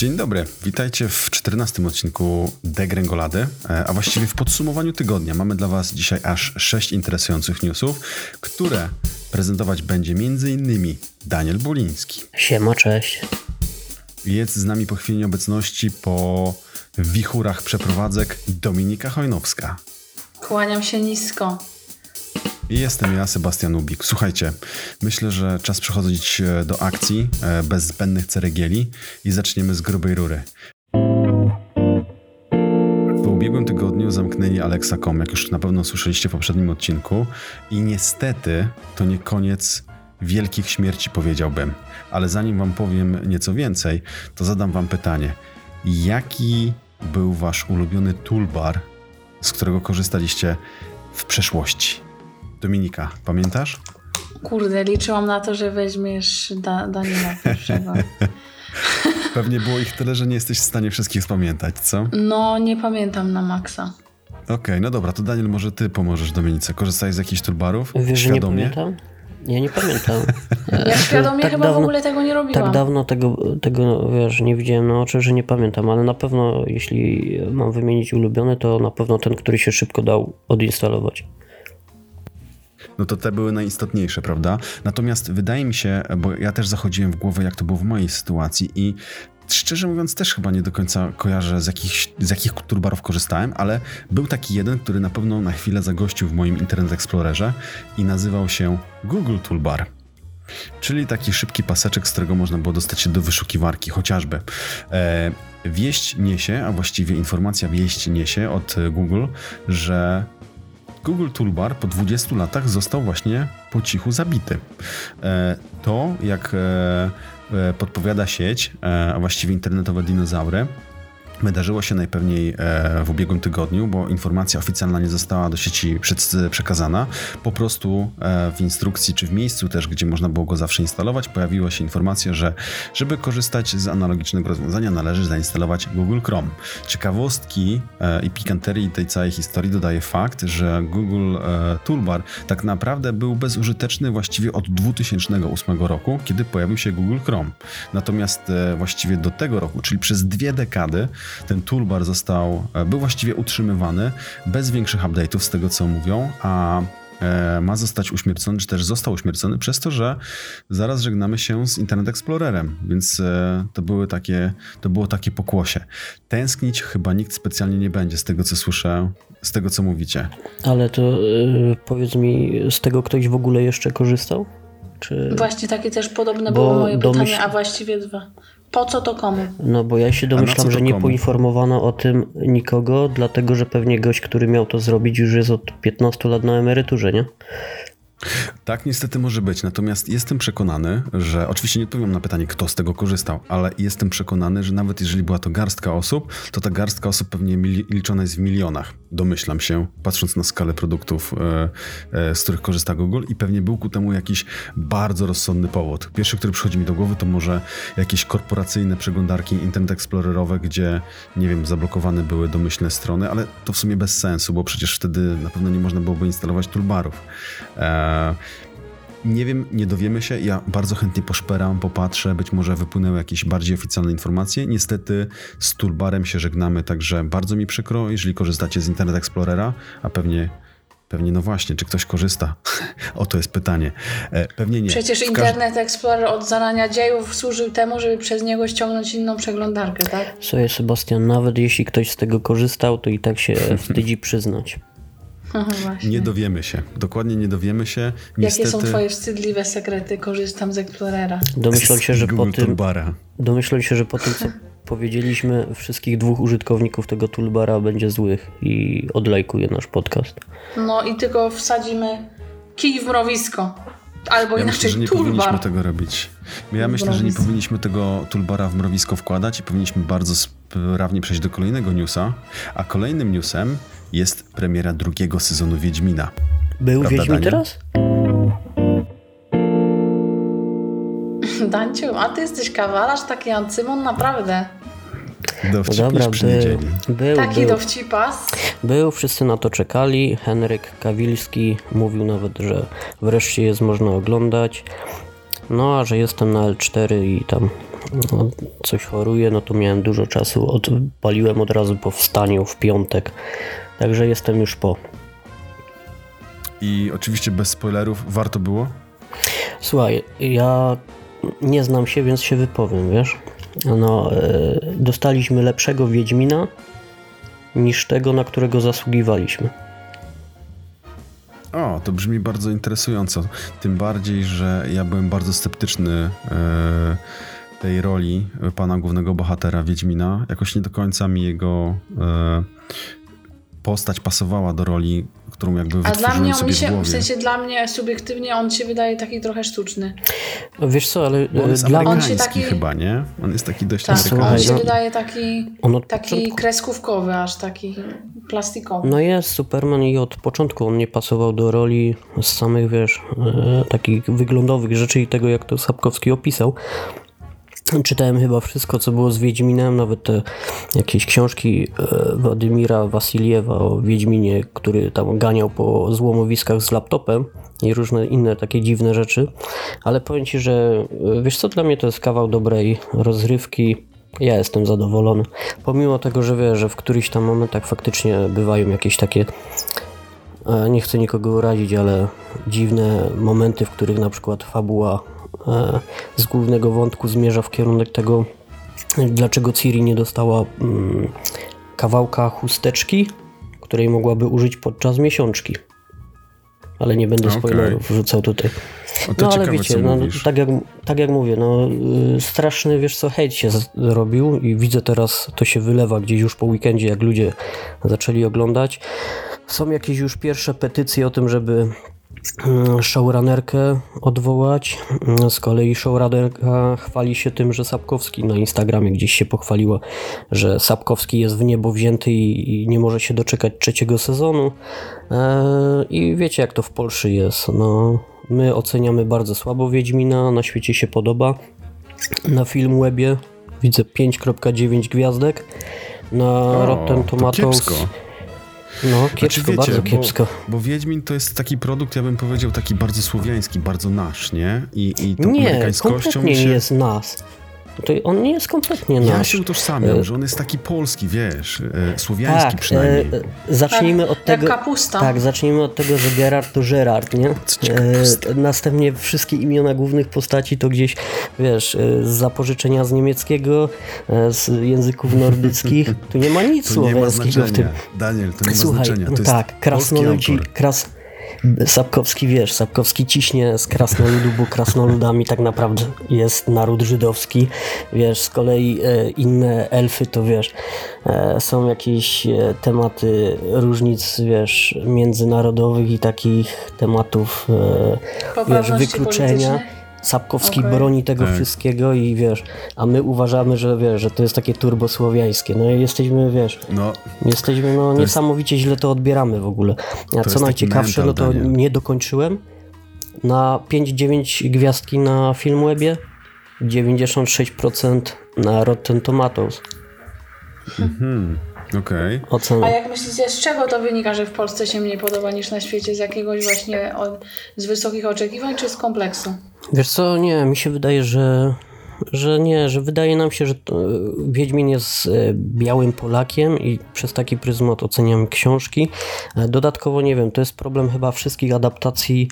Dzień dobry, witajcie w 14 odcinku Degrengolady, e, a właściwie w podsumowaniu tygodnia. Mamy dla Was dzisiaj aż 6 interesujących newsów, które prezentować będzie m.in. Daniel Buliński. Siema, cześć. Jest z nami po chwili nieobecności po wichurach przeprowadzek Dominika Hojnowska. Kłaniam się nisko. Jestem ja, Sebastian Ubik. Słuchajcie, myślę, że czas przechodzić e, do akcji e, bez zbędnych ceregieli i zaczniemy z grubej rury. W ubiegłym tygodniu zamknęli Alexa.com, jak już na pewno słyszeliście w poprzednim odcinku i niestety to nie koniec wielkich śmierci powiedziałbym. Ale zanim wam powiem nieco więcej, to zadam wam pytanie. Jaki był wasz ulubiony toolbar, z którego korzystaliście w przeszłości? Dominika, pamiętasz? Kurde, liczyłam na to, że weźmiesz da Daniela pierwszego. Pewnie było ich tyle, że nie jesteś w stanie wszystkich spamiętać, co? No, nie pamiętam na maksa. Okej, okay, no dobra, to Daniel, może ty pomożesz Dominice. Korzystałeś z jakichś turbarów? Wiesz, świadomie? nie pamiętam? Ja nie pamiętam. Ja świadomie tak chyba dawno, w ogóle tego nie robiłam. Tak dawno tego, tego, wiesz, nie widziałem na oczy, że nie pamiętam, ale na pewno jeśli mam wymienić ulubiony, to na pewno ten, który się szybko dał odinstalować no to te były najistotniejsze, prawda? Natomiast wydaje mi się, bo ja też zachodziłem w głowę, jak to było w mojej sytuacji i szczerze mówiąc też chyba nie do końca kojarzę z jakich, z jakich turbarów korzystałem, ale był taki jeden, który na pewno na chwilę zagościł w moim Internet Explorerze i nazywał się Google Toolbar. Czyli taki szybki paseczek, z którego można było dostać się do wyszukiwarki chociażby. E, wieść niesie, a właściwie informacja wieść niesie od Google, że Google Toolbar po 20 latach został właśnie po cichu zabity. E, to, jak e, e, podpowiada sieć, a właściwie internetowe dinozaury, Wydarzyło się najpewniej e, w ubiegłym tygodniu, bo informacja oficjalna nie została do sieci przekazana. Po prostu e, w instrukcji, czy w miejscu też, gdzie można było go zawsze instalować, pojawiła się informacja, że żeby korzystać z analogicznego rozwiązania, należy zainstalować Google Chrome. Ciekawostki e, i pikanterii tej całej historii dodaje fakt, że Google Toolbar tak naprawdę był bezużyteczny właściwie od 2008 roku, kiedy pojawił się Google Chrome. Natomiast właściwie do tego roku, czyli przez dwie dekady, ten toolbar został, e, był właściwie utrzymywany bez większych update'ów z tego co mówią, a e, ma zostać uśmiercony, czy też został uśmiercony przez to, że zaraz żegnamy się z Internet Explorerem, więc e, to były takie, to było takie pokłosie. Tęsknić chyba nikt specjalnie nie będzie z tego, co słyszę, z tego, co mówicie. Ale to yy, powiedz mi, z tego ktoś w ogóle jeszcze korzystał? Czy... Właśnie takie też podobne Bo było moje domyśl... pytanie, a właściwie dwa. Po co to komu? No bo ja się domyślam, że nie komu? poinformowano o tym nikogo, dlatego że pewnie gość, który miał to zrobić, już jest od 15 lat na emeryturze, nie? Tak, niestety może być. Natomiast jestem przekonany, że oczywiście nie odpowiem na pytanie, kto z tego korzystał, ale jestem przekonany, że nawet jeżeli była to garstka osób, to ta garstka osób pewnie liczona jest w milionach. Domyślam się, patrząc na skalę produktów, e, e, z których korzysta Google, i pewnie był ku temu jakiś bardzo rozsądny powód. Pierwszy, który przychodzi mi do głowy, to może jakieś korporacyjne przeglądarki Internet Explorerowe, gdzie, nie wiem, zablokowane były domyślne strony, ale to w sumie bez sensu, bo przecież wtedy na pewno nie można byłoby instalować toolbarów. E, nie wiem, nie dowiemy się. Ja bardzo chętnie poszperam, popatrzę, być może wypłynęły jakieś bardziej oficjalne informacje. Niestety z Toolbarem się żegnamy, także bardzo mi przykro, jeżeli korzystacie z Internet Explorera, a pewnie Pewnie, no właśnie, czy ktoś korzysta? o to jest pytanie. E, pewnie nie. Przecież Internet Explorer od zarania dziejów służył temu, żeby przez niego ściągnąć inną przeglądarkę, tak? Słuchaj, Sebastian, nawet jeśli ktoś z tego korzystał, to i tak się wstydzi przyznać. Nie dowiemy się. Dokładnie nie dowiemy się. Niestety... Jakie są twoje wstydliwe sekrety? Korzystam z Explorera. Domyślam się, że po tym... Domyślam się, że po tym, co powiedzieliśmy, wszystkich dwóch użytkowników tego toolbara będzie złych i odlajkuje nasz podcast. No i tylko wsadzimy kij w mrowisko. Albo ja inaczej myślę, że nie toolbar. powinniśmy tego robić. Ja myślę, że nie powinniśmy tego toolbara w mrowisko wkładać i powinniśmy bardzo sprawnie przejść do kolejnego newsa. A kolejnym newsem jest premiera drugiego sezonu Wiedźmina. Był Prawda, Wiedźmin Daniel? teraz? Danciu, a ty jesteś kawalarz, taki Ancymon, naprawdę. Dowcip no dobra, był, był, Taki był. dowcipas. Był, wszyscy na to czekali. Henryk Kawilski mówił nawet, że wreszcie jest można oglądać. No, a że jestem na L4 i tam no, coś choruje, no to miałem dużo czasu. Odpaliłem od razu po wstaniu w piątek. Także jestem już po. I oczywiście bez spoilerów, warto było? Słuchaj, ja nie znam się, więc się wypowiem, wiesz? No, e, dostaliśmy lepszego Wiedźmina niż tego, na którego zasługiwaliśmy. O, to brzmi bardzo interesująco. Tym bardziej, że ja byłem bardzo sceptyczny e, tej roli pana głównego bohatera Wiedźmina. Jakoś nie do końca mi jego e, postać pasowała do roli, którą jakby A dla mnie on mi się, w, w, sensie dla mnie subiektywnie on się wydaje taki trochę sztuczny. Wiesz co, ale Bo on jest dla on się taki chyba, nie? On jest taki dość tak, amerykański. On się no, wydaje taki, taki początku... kreskówkowy, aż taki plastikowy. No jest Superman i od początku on nie pasował do roli z samych, wiesz, e, takich wyglądowych rzeczy i tego, jak to Sapkowski opisał. Czytałem chyba wszystko, co było z Wiedźminem, nawet te jakieś książki e, Władimira Wasiliewa o Wiedźminie, który tam ganiał po złomowiskach z laptopem i różne inne takie dziwne rzeczy. Ale powiem Ci, że e, wiesz co, dla mnie to jest kawał dobrej rozrywki. Ja jestem zadowolony. Pomimo tego, że wiesz, że w którychś tam momentach faktycznie bywają jakieś takie e, nie chcę nikogo urazić, ale dziwne momenty, w których na przykład fabuła z głównego wątku zmierza w kierunek tego, dlaczego Ciri nie dostała mm, kawałka chusteczki, której mogłaby użyć podczas miesiączki. Ale nie będę okay. spoilerów wrzucał tutaj. No ale ciekawe, wiecie, no, tak, jak, tak jak mówię, no, y, straszny, wiesz co, hejt się zrobił i widzę teraz, to się wylewa gdzieś już po weekendzie, jak ludzie zaczęli oglądać. Są jakieś już pierwsze petycje o tym, żeby showrunnerkę odwołać. Mm, z kolei showrunnerka chwali się tym, że Sapkowski na Instagramie gdzieś się pochwaliła, że Sapkowski jest w niebo wzięty i, nie może się doczekać trzeciego sezonu. Eee, I wiecie jak to w Polsce jest. No, my oceniamy bardzo słabo Wiedźmina, na świecie się podoba. Na Filmwebie widzę 5.9 gwiazdek. Na o, Rotten Tomatoes no, znaczy, kiepsko, znaczy, wiecie, bardzo kiepsko. Bo, bo Wiedźmin to jest taki produkt, ja bym powiedział, taki bardzo słowiański, bardzo nasz, nie? I, i tą nie, amerykańskością nie się... jest nas. To on nie jest kompletnie nasz. Ja się utożsamiam, e... że on jest taki polski, wiesz, e, słowiański tak, przynajmniej. E, zacznijmy tak, od tego. kapusta. Tak, zacznijmy od tego, że Gerard to Gerard, nie? E, następnie wszystkie imiona głównych postaci to gdzieś, wiesz, e, z zapożyczenia z niemieckiego, e, z języków nordyckich. Tu nie ma nic słowiańskiego w tym. Daniel, to nie Słuchaj, ma znaczenia. To tak, krasnoludzi, kras, Sapkowski, wiesz, Sapkowski ciśnie z krasnoludu, bo krasnoludami tak naprawdę jest naród żydowski, wiesz, z kolei e, inne elfy to, wiesz, e, są jakieś e, tematy różnic, wiesz, międzynarodowych i takich tematów, wiesz, wykluczenia. Sapkowski okay. broni tego tak. wszystkiego i wiesz, a my uważamy, że wiesz, że to jest takie turbosłowiańskie. No i jesteśmy, wiesz, no, jesteśmy, no niesamowicie jest... źle to odbieramy w ogóle. A co najciekawsze, no to nie dokończyłem. Na 5-9 gwiazdki na Filmwebie, 96% na Rotten Tomatoes. Mhm. Okej. Okay. A jak myślicie, z czego to wynika, że w Polsce się mniej podoba niż na świecie? Z jakiegoś właśnie od, z wysokich oczekiwań, czy z kompleksu? Wiesz co, nie, mi się wydaje, że że nie, że wydaje nam się, że Wiedźmin jest e, białym Polakiem i przez taki pryzmat oceniam książki. E, dodatkowo nie wiem, to jest problem chyba wszystkich adaptacji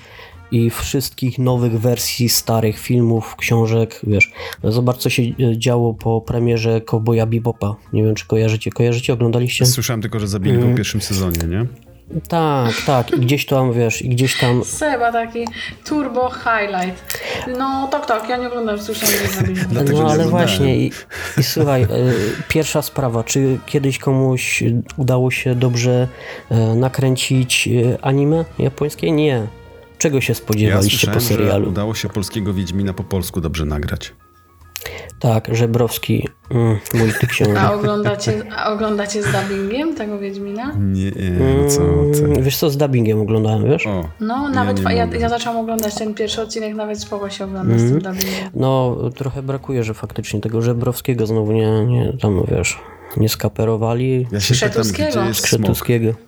i wszystkich nowych wersji starych filmów, książek, wiesz, zobacz co się e, działo po premierze Cowboya Bebopa. Nie wiem, czy kojarzycie. Kojarzycie? Oglądaliście? Słyszałem tylko, że zabili mm. po pierwszym sezonie, nie? Tak, tak. I gdzieś tam, wiesz, i gdzieś tam... Seba taki turbo highlight. No, tak, tak, ja nie oglądam, słyszałem, że zabili. No, ale właśnie i, i słuchaj, e, pierwsza sprawa, czy kiedyś komuś udało się dobrze e, nakręcić anime japońskie? Nie. Czego się spodziewaliście ja po serialu? Że udało się polskiego Wiedźmina po polsku dobrze nagrać. Tak, Żebrowski, mm, multiksiążek. A oglądacie, a oglądacie z dubbingiem tego Wiedźmina? Nie, no co ty. Mm, wiesz co, z dubbingiem oglądałem, wiesz? O, no, nawet ja, ja, ja, zaczęłam oglądać ten pierwszy odcinek, nawet spoko się ogląda mm. z tym dubbingiem. No, trochę brakuje, że faktycznie tego Żebrowskiego znowu nie, nie tam, wiesz, nie skaperowali. Ja się Krzetuskiego. Pytam, Krzetuskiego. Właśnie. I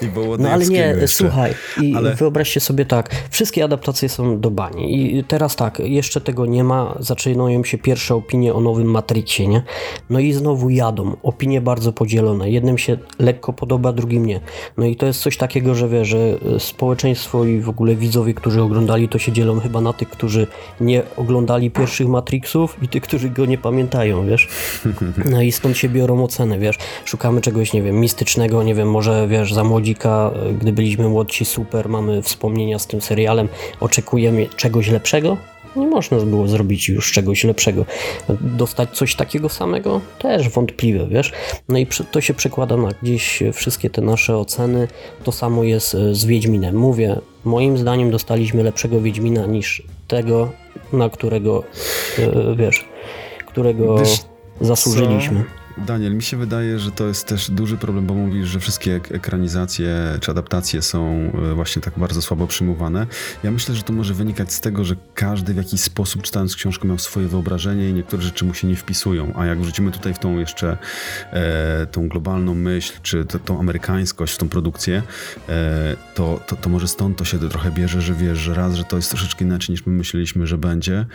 było No ale nie, jeszcze. słuchaj, i Ale- wyobraźcie sobie tak, wszystkie adaptacje są do bani i teraz tak, jeszcze tego nie ma, zaczynają się pierwsze opinie o nowym Matrixie, nie? No i znowu jadą, opinie bardzo podzielone, jednym się lekko podoba, drugim nie. No i to jest coś takiego, że wiesz, że e, społeczeństwo i w ogóle widzowie, którzy oglądali, to się dzielą chyba na tych, którzy nie oglądali pierwszych Matrixów i tych, którzy go nie pamiętają, wiesz? No i stąd się biorą oceny, wiesz, szukamy czegoś, nie wiem, mistycznego, nie wiem, może, wiesz, za młodzika, e, gdy byliśmy młodsi, super, mamy wspomnienia z tym serialem, oczekujemy czegoś lepszego? Nie można było zrobić już czegoś lepszego. Dostać coś takiego samego? Też wątpliwe, wiesz? No i to się przekłada na gdzieś wszystkie te nasze oceny. To samo jest e, z Wiedźminem. Mówię, moim zdaniem dostaliśmy lepszego Wiedźmina niż tego, na którego, e, wiesz, którego zasłużyliśmy. Daniel, mi się wydaje, że to jest też duży problem, bo mówisz, że wszystkie ek- ekranizacje czy adaptacje są e, właśnie tak bardzo słabo przyjmowane. Ja myślę, że to może wynikać z tego, że każdy w jakiś sposób czytając książkę miał swoje wyobrażenie i niektóre rzeczy mu się nie wpisują. A jak wrzucimy tutaj w tą jeszcze e, tą globalną myśl, czy tą amerykańskość w tą produkcję, e, to, to, to może stąd to się trochę bierze, że wiesz, że raz, że to jest troszeczkę inaczej niż my myśleliśmy, że będzie.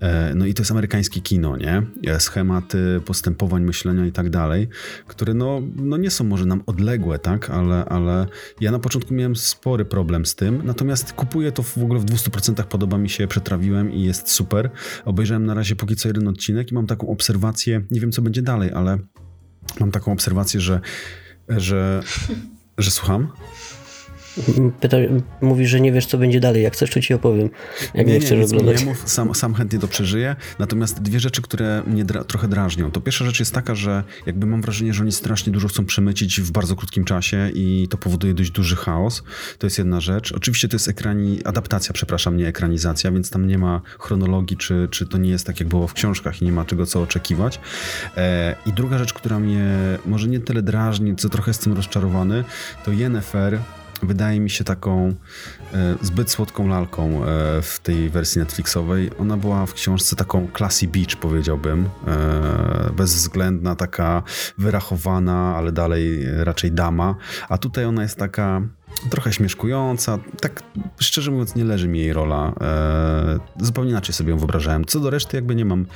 E, no i to jest amerykańskie kino, nie? E, Schematy postępowań, myślenia i tak dalej, które no, no nie są może nam odległe, tak? Ale, ale ja na początku miałem spory problem z tym, natomiast kupuję to w ogóle w 200%, podoba mi się, przetrawiłem i jest super. Obejrzałem na razie póki co jeden odcinek i mam taką obserwację, nie wiem co będzie dalej, ale mam taką obserwację, że że, że słucham? Pyta, mówisz, że nie wiesz, co będzie dalej. Jak chcesz, to ci opowiem. Jak nie, chcesz mi oglądać. Nie mów, sam, sam chętnie to przeżyję. Natomiast dwie rzeczy, które mnie dra trochę drażnią. To pierwsza rzecz jest taka, że jakby mam wrażenie, że oni strasznie dużo chcą przemycić w bardzo krótkim czasie i to powoduje dość duży chaos. To jest jedna rzecz. Oczywiście to jest ekrani, adaptacja, przepraszam, nie ekranizacja, więc tam nie ma chronologii, czy, czy to nie jest tak, jak było w książkach i nie ma czego co oczekiwać. E, I druga rzecz, która mnie może nie tyle drażni, co trochę jestem rozczarowany, to Yennefer wydaje mi się taką e, zbyt słodką lalką e, w tej wersji Netflixowej. Ona była w książce taką classy beach, powiedziałbym. E, bezwzględna, taka wyrachowana, ale dalej raczej dama. A tutaj ona jest taka trochę śmieszkująca. Tak szczerze mówiąc, nie leży mi jej rola. E, zupełnie inaczej sobie ją wyobrażałem. Co do reszty, jakby nie mam,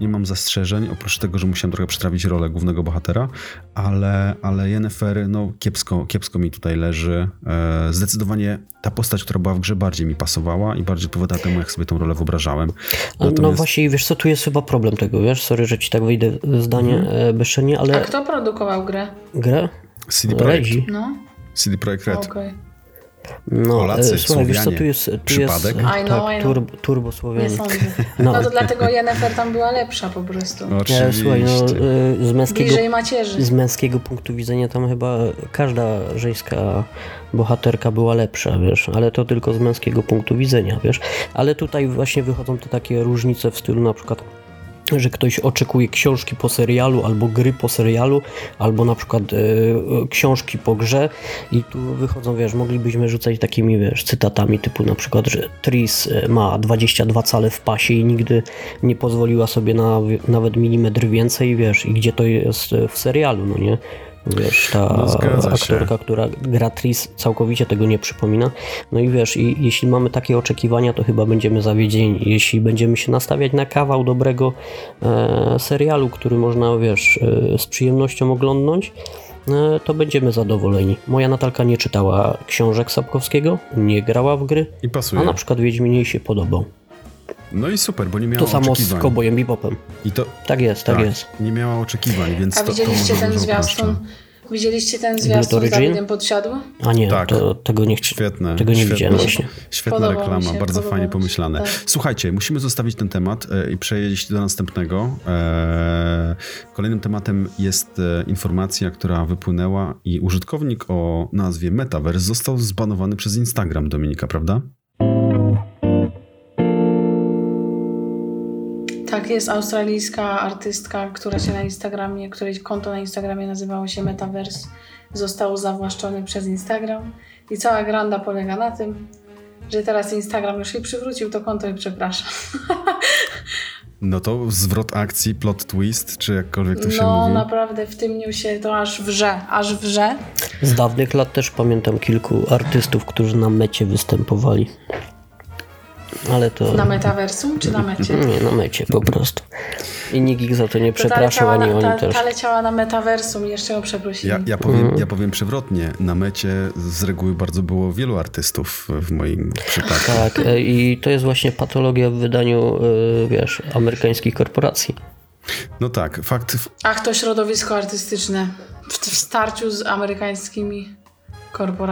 nie mam zastrzeżeń, oprócz tego, że musiałem trochę przetrawić rolę głównego bohatera, ale, ale Yennefer, no kiepsko, kiepsko mi tutaj leży. E, zdecydowanie ta postać, która była w grze, bardziej mi pasowała i bardziej odpowiadała temu, jak sobie tą rolę wyobrażałem. No Natomiast- właśnie, wiesz co, tu jest chyba problem tego, wiesz? Sorry, że ci tak wyjdę w zdanie Mhm. e, bezczelnie, A ale kto produkował grę? grę? CD Projekt. No, CD Projekt Red. okej. No, Polacy, e, słuchaj, wiesz co, tu Słowianie. jest, tu Przypadek? jest I know, tak, I know. turbo, turbo Nie Słowianie. sądzę. No. No to dlatego Yennefer tam była lepsza po prostu. Oczywiście. E, Słuchaj, no, e, z męskiego, Bliżej macierzy. z męskiego punktu widzenia tam chyba każda żeńska bohaterka była lepsza, wiesz, ale to tylko z męskiego punktu widzenia, wiesz. Ale tutaj właśnie wychodzą te takie różnice w stylu na przykład że ktoś oczekuje książki po serialu, albo gry po serialu, albo na przykład e, książki po grze i tu wychodzą, wiesz, moglibyśmy rzucać takimi, wiesz, cytatami typu na przykład, że Tris e, ma 22 cale w pasie i nigdy nie pozwoliła sobie na nawet milimetr więcej, wiesz, i gdzie to jest w serialu, no nie? Wiesz, ta No, aktorka, która gra Tris całkowicie tego nie przypomina. No i wiesz, i, jeśli mamy takie oczekiwania, to chyba będziemy zawiedzieni. Jeśli będziemy się nastawiać na kawał dobrego e, serialu, który można, wiesz, e, z przyjemnością oglądnąć, e, to będziemy zadowoleni. Moja Natalka nie czytała książek Sapkowskiego, nie grała w gry, a na przykład Wiedźmin jej się podobał. No i super, bo nie miała To samo z oczekiwań. Cowboyem Bebopem. I to, Tak jest, tak, jest. Nie miała oczekiwań, więc A to, to widzieliście może ten zwiastun? Widzieliście ten zwiastun z? Dawidem Podsiadło? A nie, Tak. to, tego nie Świetne. Tego nie świetne, widziałem właśnie. Świetna reklama, się, bardzo fajnie pomyślane. tak. Słuchajcie, musimy zostawić ten temat e, i przejść do następnego. E, Kolejnym tematem jest e, informacja, która wypłynęła i użytkownik o nazwie Metaverse został zbanowany przez Instagram, Dominika, prawda? Tak, jest australijska artystka, która się na Instagramie, której konto na Instagramie nazywało się Metaverse, zostało zawłaszczone przez Instagram i cała granda polega na tym, że teraz Instagram już jej przywrócił to konto i przepraszam. No to zwrot akcji, plot twist, czy jakkolwiek to się No mówi. naprawdę w tym newsie to aż wrze, aż wrze. Z dawnych lat też pamiętam kilku artystów, którzy na mecie występowali. Ale to... Na metaversum czy na mecie? Nie, na mecie po prostu. I nikt ich za to nie To przepraszał, ani na, oni ta, też. ta leciała na metaversum, jeszcze ją przeprosili. Ja, ja, powiem, Mhm. ja powiem przewrotnie. Na mecie z reguły bardzo było wielu artystów w moim przypadku. Tak, e, i to jest właśnie patologia w wydaniu, e, wiesz, amerykańskich korporacji. No tak, fakt, Ach, to środowisko artystyczne w, w starciu z amerykańskimi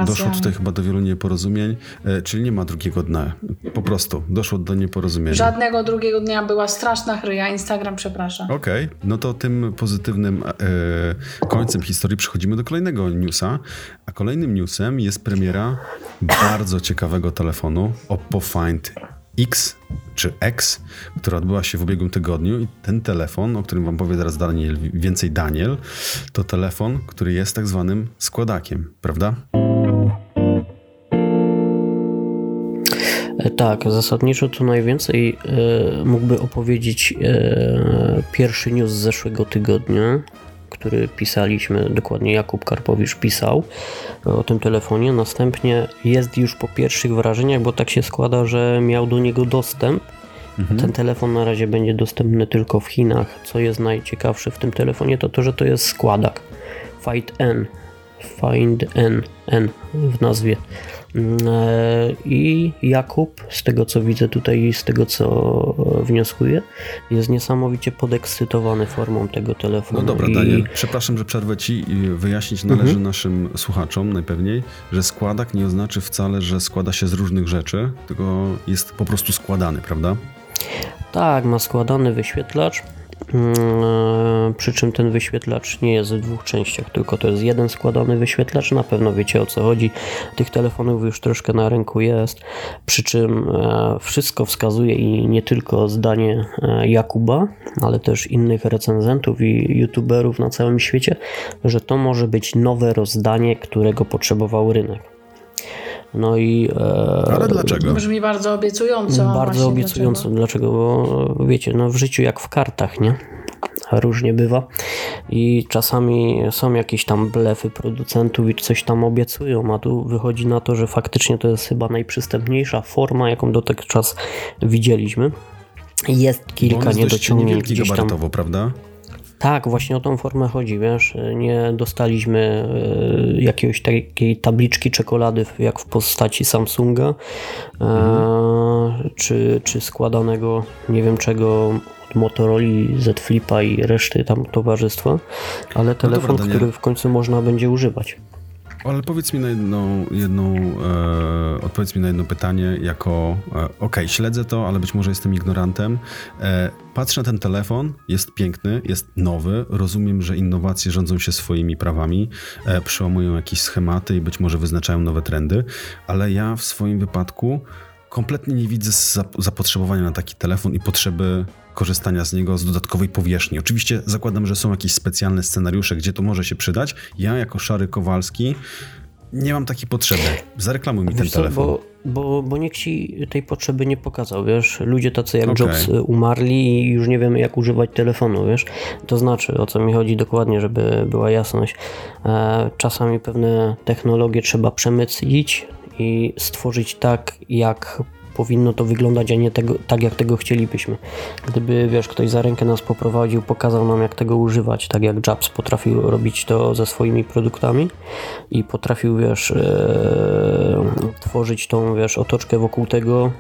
doszło tutaj chyba do wielu nieporozumień, e, czyli nie ma drugiego dna. Po prostu doszło do nieporozumienia. Żadnego drugiego dnia była straszna chryja. Instagram przeprasza. Okej, no to tym pozytywnym e, końcem historii przechodzimy do kolejnego newsa. A kolejnym newsem jest premiera bardzo ciekawego telefonu Oppo Find X czy X, która odbyła się w ubiegłym tygodniu i ten telefon, o którym wam powie teraz Daniel, więcej Daniel, to telefon, który jest tak zwanym składakiem, prawda? E, Tak, zasadniczo to najwięcej e, mógłby opowiedzieć e, pierwszy news z zeszłego tygodnia, który pisaliśmy, dokładnie Jakub Karpowicz pisał o tym telefonie. Następnie jest już po pierwszych wrażeniach, bo tak się składa, że miał do niego dostęp. Ten telefon na razie będzie dostępny tylko w Chinach. Co jest najciekawsze w tym telefonie, to to, że to jest składak. Find N. Find N. N w nazwie. Mm, e, I Jakub, z tego co widzę tutaj i z tego co e, wnioskuję, jest niesamowicie podekscytowany formą tego telefonu. No dobra, I- Daniel, przepraszam, że przerwę ci i wyjaśnić należy naszym słuchaczom najpewniej, że składak nie oznacza wcale, że składa się z różnych rzeczy, tylko jest po prostu składany, prawda? Tak, ma składany wyświetlacz. Mm, Przy czym ten wyświetlacz nie jest w dwóch częściach, tylko to jest jeden składany wyświetlacz. Na pewno wiecie o co chodzi. Tych telefonów już troszkę na rynku jest. Przy czym e, wszystko wskazuje i nie tylko zdanie e, Jakuba, ale też innych recenzentów i youtuberów na całym świecie, że to może być nowe rozdanie, którego potrzebował rynek. No i e, Ale dlaczego? Brzmi bardzo obiecująco. bardzo obiecująco. dlaczego. Dlaczego? Bo wiecie, no w życiu jak w kartach, nie? Różnie bywa i czasami są jakieś tam blefy producentów i coś tam obiecują, a tu wychodzi na to, że faktycznie to jest chyba najprzystępniejsza forma, jaką dotychczas widzieliśmy. Jest kilka jest dość niedociągnięć niewielki gdzieś tam. prawda? Tak, właśnie o tą formę chodzi, wiesz, nie dostaliśmy e, jakiegoś takiej tabliczki czekolady jak w postaci Samsunga, e, czy, czy składanego nie wiem czego od Motorola, Z Flipa i reszty tam towarzystwa, ale telefon, Daniel. który w końcu można będzie używać. Ale powiedz mi na jedną, jedną e, odpowiedz mi na jedno pytanie jako, e, okej, śledzę to, ale być może jestem ignorantem. E, patrzę na ten telefon, jest piękny, jest nowy, rozumiem, że innowacje rządzą się swoimi prawami, e, przełamują jakieś schematy i być może wyznaczają nowe trendy, ale ja w swoim wypadku kompletnie nie widzę zap- zapotrzebowania na taki telefon i potrzeby korzystania z niego z dodatkowej powierzchni. Oczywiście zakładam, że są jakieś specjalne scenariusze, gdzie to może się przydać. Ja jako Szary Kowalski nie mam takiej potrzeby. Zareklamuj mi ten co, telefon. bo, bo, bo nikt ci tej potrzeby nie pokazał, wiesz. Ludzie tacy jak Okej. Jobs y, umarli i już nie wiemy jak używać telefonu, wiesz. To znaczy, o co mi chodzi dokładnie, żeby była jasność. E, czasami pewne technologie trzeba przemycić i stworzyć tak, jak powinno to wyglądać, a nie tego, tak, jak tego chcielibyśmy. Gdyby, wiesz, ktoś za rękę nas poprowadził, pokazał nam, jak tego używać, tak jak Jobs potrafił robić to ze swoimi produktami i potrafił, wiesz, e, tworzyć tą, wiesz, otoczkę wokół tego,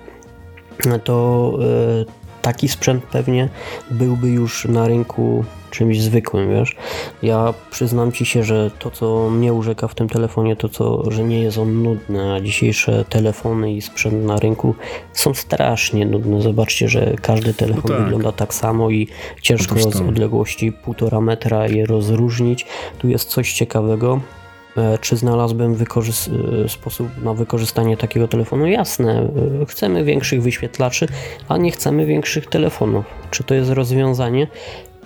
to e, taki sprzęt pewnie byłby już na rynku czymś zwykłym, wiesz. Ja przyznam ci się, że to, co mnie urzeka w tym telefonie, to co, że nie jest on nudny, a dzisiejsze telefony i sprzęt na rynku są strasznie nudne. Zobaczcie, że każdy telefon tak. wygląda tak samo i ciężko z odległości półtora metra je rozróżnić. Tu jest coś ciekawego. E, Czy znalazłbym e, sposób na wykorzystanie takiego telefonu? Jasne, e, chcemy większych wyświetlaczy, a nie chcemy większych telefonów. Czy to jest rozwiązanie?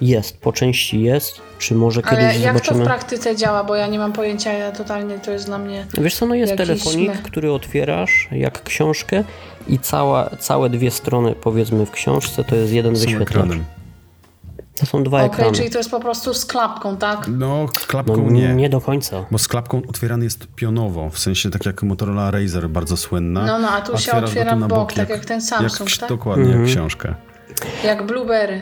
Jest, po części jest. Czy może kiedyś Ale jak to w zobaczymy? praktyce działa, bo ja nie mam pojęcia, ja totalnie to jest dla mnie... Wiesz co, no jest Jakiś telefonik, który otwierasz jak książkę i cała, całe dwie strony powiedzmy w książce to jest jeden wyświetlacz. ekranem. To są dwa Okej, ekrany. czyli to jest po prostu z klapką, tak? No, No, klapką nie. nie. do końca. Bo z klapką otwierany jest pionowo, w sensie tak jak Motorola Razer bardzo słynna. No, no, a tu się Otwierasz go otwiera w bok, tak jak ten Samsung, jak, tak? Dokładnie, Mhm. jak książkę. Jak Blueberry,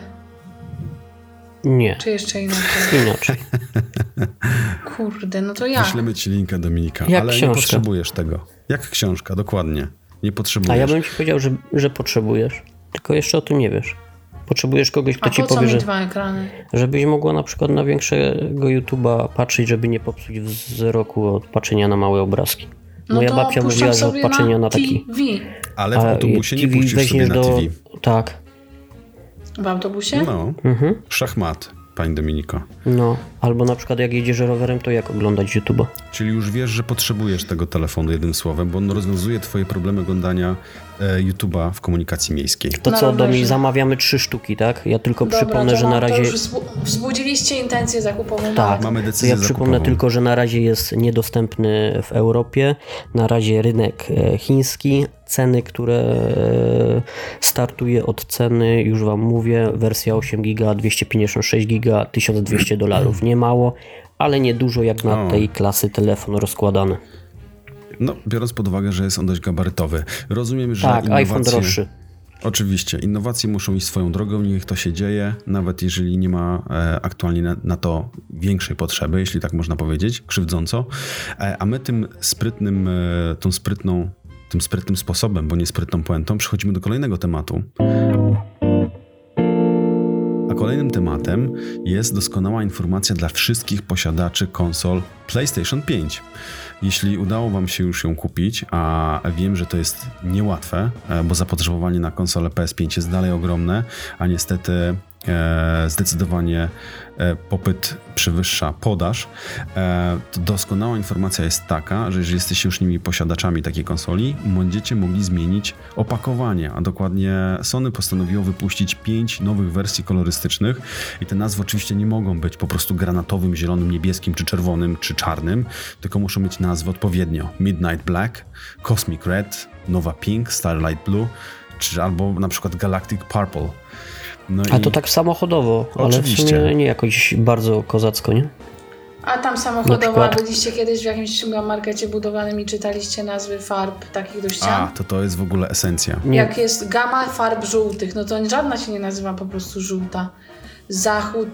Nie, czy jeszcze inaczej. inaczej. Kurde, no to jak? Wyślemy ci linkę Dominika, Jak ale nie książka. potrzebujesz tego. Jak książka, dokładnie. Nie A potrzebujesz. ja bym ci powiedział, że, że potrzebujesz. Tylko jeszcze o tym nie wiesz. Potrzebujesz kogoś, kto A ci po co powie, mi że, dwa ekrany? żebyś mogła na przykład na większego YouTube'a patrzeć, żeby nie popsuć wzroku od patrzenia na małe obrazki. Moja no to babcia mówiła, że od patrzenia na taki... TV. Ale w A autobusie nie puścisz sobie na do... TV. Tak. W autobusie? No, Mhm. szachmat, pani Dominiko. No, albo na przykład jak jedziesz rowerem, to jak oglądać YouTube'a? Czyli już wiesz, że potrzebujesz tego telefonu jednym słowem, bo on rozwiązuje twoje problemy oglądania YouTube'a w komunikacji miejskiej. To co, do mi rowerze. zamawiamy trzy sztuki, tak? Ja tylko Dobra, przypomnę, że na razie... Wzbudziliście intencję zakupową. Tak, Mamy decyzję ja przypomnę zakupową. tylko, że na razie jest niedostępny w Europie. Na razie rynek e, chiński. Ceny, które e, startuje od ceny, już Wam mówię, wersja 8 giga, 256 giga, 1200 dolarów. Nie mało, ale nie dużo jak na O. tej klasy telefon rozkładany. No, biorąc pod uwagę, że jest on dość gabarytowy. Rozumiem, że Tak, innowacje... iPhone droższy. Oczywiście, innowacje muszą iść swoją drogą, niech to się dzieje, nawet jeżeli nie ma e, aktualnie na, na to większej potrzeby, jeśli tak można powiedzieć, krzywdząco. E, a my tym sprytnym, e, tą sprytną, tym sprytnym sposobem, bo nie sprytną puentą, przechodzimy do kolejnego tematu. A kolejnym tematem jest doskonała informacja dla wszystkich posiadaczy konsol PlayStation 5. Jeśli udało Wam się już ją kupić, a wiem, że to jest niełatwe, e, bo zapotrzebowanie na konsolę PS5 jest dalej ogromne, a niestety zdecydowanie e, popyt przewyższa podaż, e, to doskonała informacja jest taka, że jeżeli jesteście już nimi posiadaczami takiej konsoli, będziecie mogli zmienić opakowanie, a dokładnie Sony postanowiło wypuścić pięć nowych wersji kolorystycznych i te nazwy oczywiście nie mogą być po prostu granatowym, zielonym, niebieskim czy czerwonym czy czarnym, tylko muszą mieć nazwy odpowiednio. Midnight Black, Cosmic Red, Nova Pink, Starlight Blue, czy albo na przykład Galactic Purple. No A i- to tak samochodowo, ale w Oczywiście. sumie nie jakoś bardzo kozacko, nie? A tam samochodowo, przykład- a byliście kiedyś w jakimś markecie budowanym i czytaliście nazwy farb takich do A, ścian? to to jest w ogóle esencja. Nie. Jak jest gama farb żółtych, no to żadna się nie nazywa po prostu żółta. Zachód,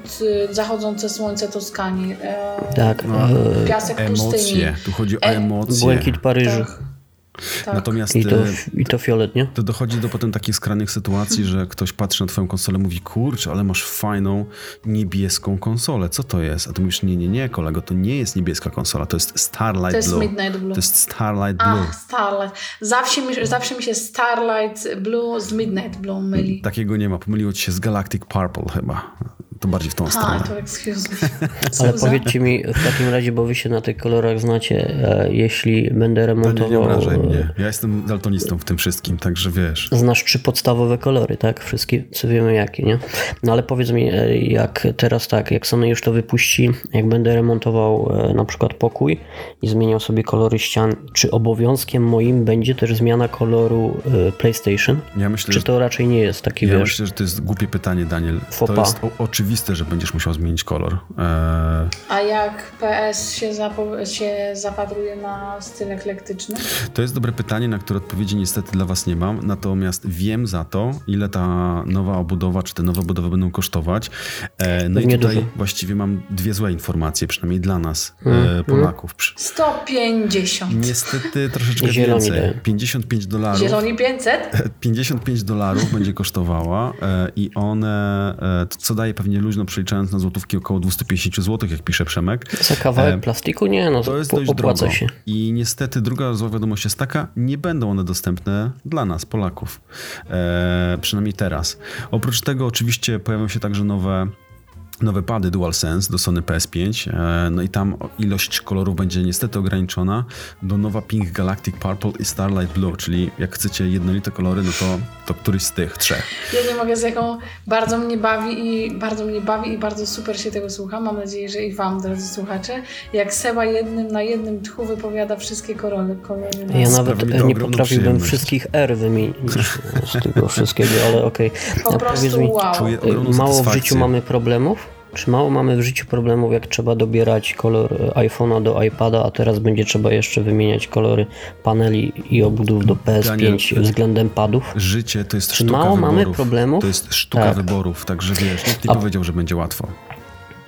y, zachodzące słońce Toskanii, e, Tak. No. e, piasek pustyni. Emocje, tu chodzi o E, emocje. Błękit Paryżu. Tak, tak. Natomiast I to, e, I to fiolet, nie? to dochodzi do potem takich skrajnych sytuacji, że ktoś patrzy na twoją konsolę i mówi, kurczę, ale masz fajną niebieską konsolę, co to jest? A ty mówisz, nie, nie, nie, kolego, to nie jest niebieska konsola, to jest Starlight To jest Blue. Midnight Blue. To jest Starlight Blue. Ach, Starlight. Zawsze mi, zawsze mi się Starlight Blue z Midnight Blue myli. Takiego nie ma, pomyliło ci się z Galactic Purple chyba. To bardziej w tą A, stronę. to excuse me. Ale powiedzcie mi w takim razie, bo wy się na tych kolorach znacie, e, jeśli będę To nie, nie remontował... obrażaj mnie. Ja jestem daltonistą w tym wszystkim, także wiesz. Znasz trzy podstawowe kolory, tak? Wszystkie, co wiemy jakie, nie? No ale powiedz mi, e, jak teraz tak, jak Sony już to wypuści, jak będę remontował e, na przykład pokój i zmieniał sobie kolory ścian, czy obowiązkiem moim będzie też zmiana koloru e, PlayStation? Ja myślę, Czy że to raczej nie jest taki, Ja wiesz... myślę, że to jest głupie pytanie, Daniel. Faux To jest o, oczywiste, że będziesz musiał zmienić kolor. Eee, A jak PS się, zapo- się zapatruje na styl eklektyczny? to jest dobre pytanie, na które odpowiedzi niestety dla Was nie mam. Natomiast wiem za to, ile ta nowa obudowa, czy te nowe budowy będą kosztować. E, no i Pewnie tutaj dużo. właściwie mam dwie złe informacje, przynajmniej dla nas, Mhm. e, Polaków. Przy- 150. Niestety troszeczkę Zieloni więcej. dają. 55 dolarów. Zieloni 500? 55 dolarów będzie kosztowała e, i one, e, to co daje pewnie luźno przeliczając na złotówki około 250 zł, jak pisze Przemek. Za kawałek E, plastiku? Nie, no To jest dość drogo. się. I niestety druga zła wiadomość jest taka, nie będą one dostępne dla nas, Polaków. E, przynajmniej teraz. Oprócz tego oczywiście pojawią się także nowe nowe pady DualSense do Sony PS5, e, no i tam ilość kolorów będzie niestety ograniczona do nowa Pink Galactic Purple i Starlight Blue, czyli jak chcecie jednolite kolory, no to, to któryś z tych trzech. Ja nie mogę z jaką bardzo mnie bawi i bardzo mnie bawi i bardzo super się tego słucha. Mam nadzieję, że i wam, drodzy słuchacze, jak Seba jednym na jednym tchu wypowiada wszystkie kolory. kolory na Ja nawet nie potrafiłbym wszystkich R wymienić z tego wszystkiego, ale okej. Po A prostu powiedz mi, wow. Y, mało w życiu mamy problemów? Czy mało mamy w życiu problemów, jak trzeba dobierać kolor y, iPhone'a do iPada, a teraz będzie trzeba jeszcze wymieniać kolory paneli i obudów do PS5 Daniel, względem padów? Życie to jest Czy sztuka mało mamy wyborów. problemów? To jest sztuka Tak. wyborów, także wiesz, nikt nie A- powiedział, że będzie łatwo.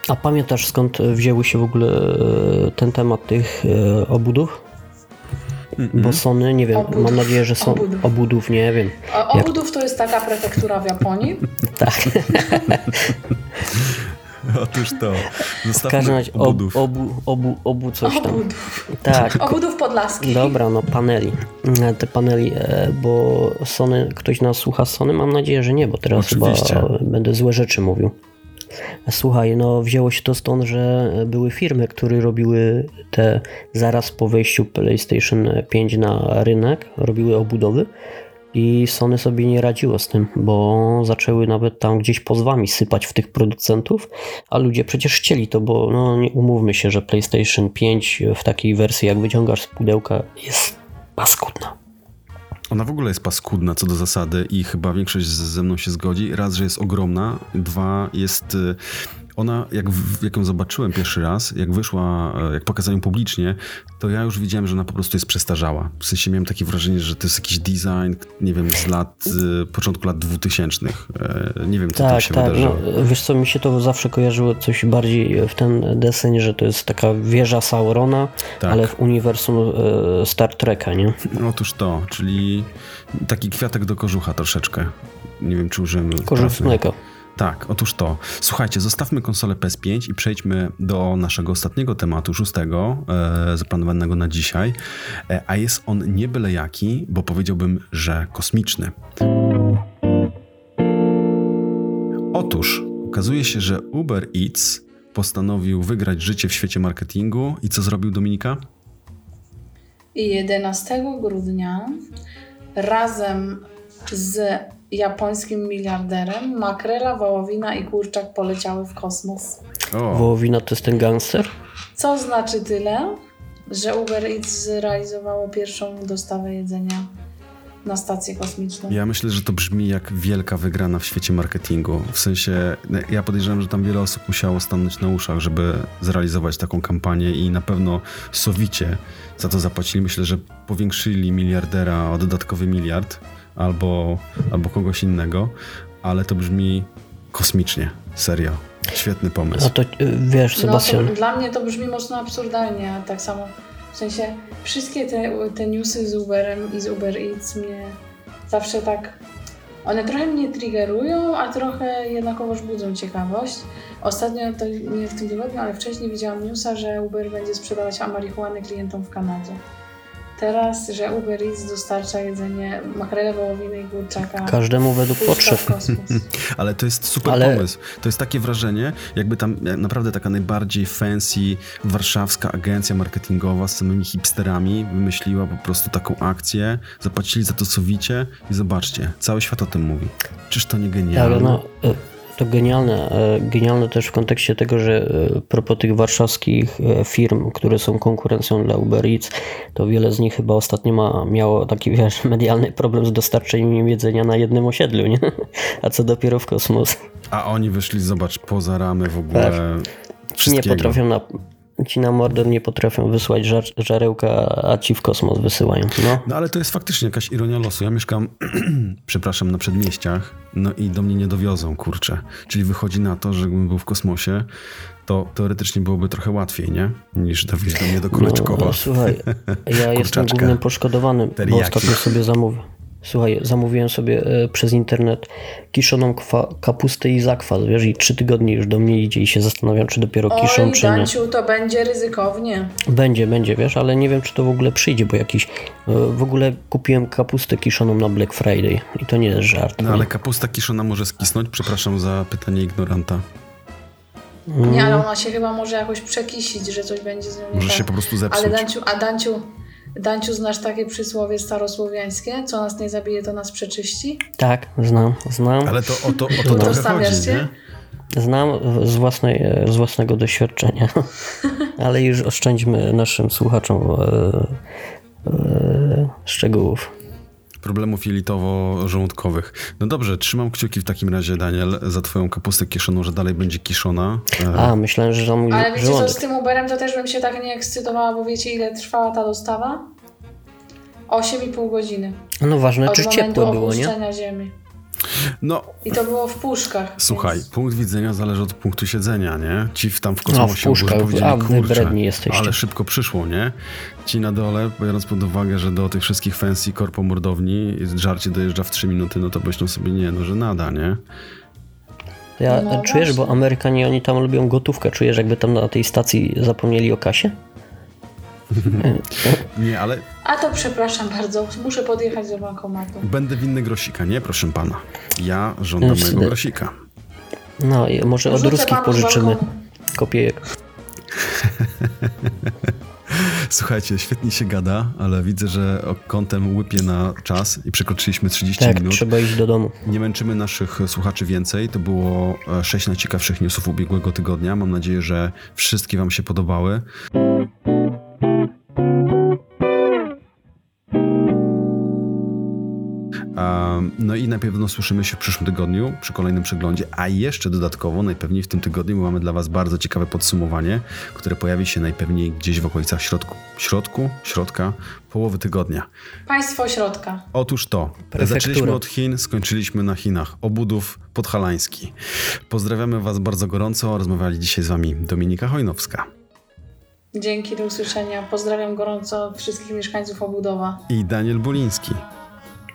A pamiętasz skąd wzięły się w ogóle e, ten temat tych e, obudów? Bo Sony, nie wiem, Obudów. mam nadzieję, że są Obudów. obudów, nie wiem. A Obudów to jest taka prefektura w Japonii. Tak, Otóż to. w Zostawmy każdym razie ob, obudów. obu, obu, obu coś tam. Obudów. Tak, Obudów podlaskich. dobra, no paneli. E, Te paneli, e, bo Sony, ktoś nas słucha z Sony? Mam nadzieję, że nie, bo teraz Oczywiście. chyba będę złe rzeczy mówił. Słuchaj, no wzięło się to stąd, że były firmy, które robiły te zaraz po wejściu PlayStation 5 na rynek, robiły obudowy i Sony sobie nie radziło z tym, bo zaczęły nawet tam gdzieś pozwami sypać w tych producentów, a ludzie przecież chcieli to, bo no nie umówmy się, że PlayStation 5 w takiej wersji jak wyciągasz z pudełka jest paskudna. Ona w ogóle jest paskudna co do zasady i chyba większość ze mną się zgodzi. Raz, że jest ogromna, dwa, jest... Ona, jak, w- jak ją zobaczyłem pierwszy raz, jak wyszła, e, jak pokazałem ją publicznie, to ja już widziałem, że ona po prostu jest przestarzała. W sensie miałem takie wrażenie, że to jest jakiś design, nie wiem, z lat, y, początku lat 2000. E, Nie wiem, co tam Tak, się tak. wydarzyło. No, wiesz co, mi się to zawsze kojarzyło coś bardziej w ten deseń, że to jest taka wieża Saurona, Tak. ale w uniwersum e, Star Treka, nie? Otóż to, czyli taki kwiatek do kożucha troszeczkę. Nie wiem, czy użyłem trafnej. Korzystnego. Tak, otóż to. Słuchajcie, zostawmy konsolę PS5 i przejdźmy do naszego ostatniego tematu, szóstego, e, zaplanowanego na dzisiaj. E, a jest on nie byle jaki, bo powiedziałbym, że kosmiczny. Otóż okazuje się, że Uber Eats postanowił wygrać życie w świecie marketingu i co zrobił Dominika? I 11 grudnia razem z japońskim miliarderem makrela, wołowina i kurczak poleciały w kosmos. O, Wołowina to jest ten gangster? Co znaczy tyle, że Uber Eats zrealizowało pierwszą dostawę jedzenia na stację kosmiczną. Ja myślę, że to brzmi jak wielka wygrana w świecie marketingu. W sensie, no, ja podejrzewam, że tam wiele osób musiało stanąć na uszach, żeby zrealizować taką kampanię i na pewno sowicie za to zapłacili. Myślę, że powiększyli miliardera o dodatkowy miliard albo, albo kogoś innego, ale to brzmi kosmicznie. Serio. Świetny pomysł. to e, wiesz, No Sebastian, to dla mnie to brzmi mocno absurdalnie, a tak samo w sensie wszystkie te, te newsy z Uberem i z Uber Eats mnie zawsze tak one trochę mnie triggerują, a trochę jednakowoż budzą ciekawość. Ostatnio, to nie w tym tygodniu, ale wcześniej widziałam newsa, że Uber będzie sprzedawać marihuanę klientom w Kanadzie. Teraz, że Uber Eats dostarcza jedzenie makrele wołowiny i kurczaka. każdemu według potrzeb. Ale to jest super Ale- pomysł. To jest takie wrażenie, jakby tam e, naprawdę taka najbardziej fancy warszawska agencja marketingowa z samymi hipsterami wymyśliła po prostu taką akcję, zapłacili za to sowicie i zobaczcie, cały świat o tym mówi. Czyż to nie genialne? no, e, to genialne. e, Genialne też w kontekście tego, że e, propos tych warszawskich e, firm, które są konkurencją dla Uber Eats, to wiele z nich chyba ostatnio ma, miało taki, wiesz, medialny problem z dostarczeniem jedzenia na jednym osiedlu, nie? A co dopiero w kosmos. A oni wyszli, zobacz, poza ramy w ogóle Ci nie potrafią na... Ci na mordor nie potrafią wysłać żar, żarełka, a ci w kosmos wysyłają. No, No ale to jest faktycznie jakaś ironia losu. Ja mieszkam, przepraszam, na przedmieściach, no i do mnie nie dowiozą, kurczę. Czyli wychodzi na to, że gdybym był w kosmosie, to teoretycznie byłoby trochę łatwiej, nie? Niż dowieźć do mnie do Kuleczkowa. No, słuchaj, ja jestem głównym poszkodowanym, bo Teriyaki. ostatnio sobie zamówię. Słuchaj, zamówiłem sobie e, przez internet kiszoną kwa, kapustę i zakwas, wiesz, i trzy tygodnie już do mnie idzie i się zastanawiam, czy dopiero kiszą, Oj, czy nie. Danciu, to będzie ryzykownie. Będzie, będzie, wiesz, ale nie wiem, czy to w ogóle przyjdzie, bo jakiś... e, W ogóle kupiłem kapustę kiszoną na Black Friday i to nie jest żart. No nie? ale kapusta kiszona może skisnąć? Przepraszam za pytanie ignoranta. Nie, ale ona się chyba może jakoś przekisić, że coś będzie z nią nie Może tak. się po prostu zepsuć. Ale Danciu, a Danciu, Danciu, znasz takie przysłowie starosłowiańskie? Co nas nie zabije, to nas przeczyści? Tak, znam, znam. Ale to o to, o to To trochę stawiasz chodzi, się? nie? Znam z, własnej, z własnego doświadczenia, ale już oszczędźmy naszym słuchaczom e, e, szczegółów. Problemów jelitowo-żołądkowych. No dobrze, trzymam kciuki w takim razie, Daniel, za twoją kapustę kiszoną, że dalej będzie kiszona. A, myślałem, że za mój Ale wiecie co, żołądek. z tym Uberem to też bym się tak nie ekscytowała, bo wiecie ile trwała ta dostawa? 8,5 godziny. No ważne, Od czy ciepłe było, nie? opuszczenia ziemi. No, I to było w puszkach. słuchaj, więc- punkt widzenia zależy od punktu siedzenia, nie? Ci w tam w No, w kosmosie puszkach, powiedzieli, a kurczę, jesteście. ale szybko przyszło, nie? Ci na dole, biorąc pod uwagę, że do tych wszystkich fancy korpomordowni żarcie dojeżdża w 3 minuty, no to myślą sobie, nie, no że nada, nie? Ja No czujesz, bo właśnie. Amerykanie oni tam lubią gotówkę. Czujesz, jakby tam na tej stacji zapomnieli o kasie? Nie, ale A to przepraszam bardzo, muszę podjechać do bankomatu. będę winny grosika, nie? Proszę pana. Ja żądam Już mojego grosika. No i może od ruskich pożyczymy kopiejek. Słuchajcie, świetnie się gada, ale widzę, że kątem łypie na czas i przekroczyliśmy 30 Tak, minut. trzeba iść do domu. Nie męczymy naszych słuchaczy więcej. To było e, sześć najciekawszych newsów ubiegłego tygodnia. Mam nadzieję, że wszystkie Wam się podobały. No i na pewno słyszymy się w przyszłym tygodniu przy kolejnym przeglądzie, a jeszcze dodatkowo najpewniej w tym tygodniu mamy dla Was bardzo ciekawe podsumowanie, które pojawi się najpewniej gdzieś w okolicach środku, środku, środka, połowy tygodnia. Państwo środka. Otóż to. Prefektura. Zaczęliśmy od Chin, skończyliśmy na Chinach. Obudów podhalański. Pozdrawiamy Was bardzo gorąco. Rozmawiali dzisiaj z Wami Dominika Hojnowska Dzięki, do usłyszenia. Pozdrawiam gorąco wszystkich mieszkańców Obudowa. i Daniel Buliński.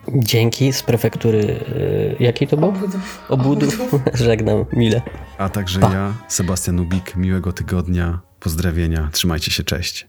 Dzięki z prefektury. y, Jakiej to był? Obudów. Obudów. Żegnam, mile. A także Pa. ja, Sebastian Ubik. Miłego tygodnia. Pozdrowienia. Trzymajcie się. Cześć.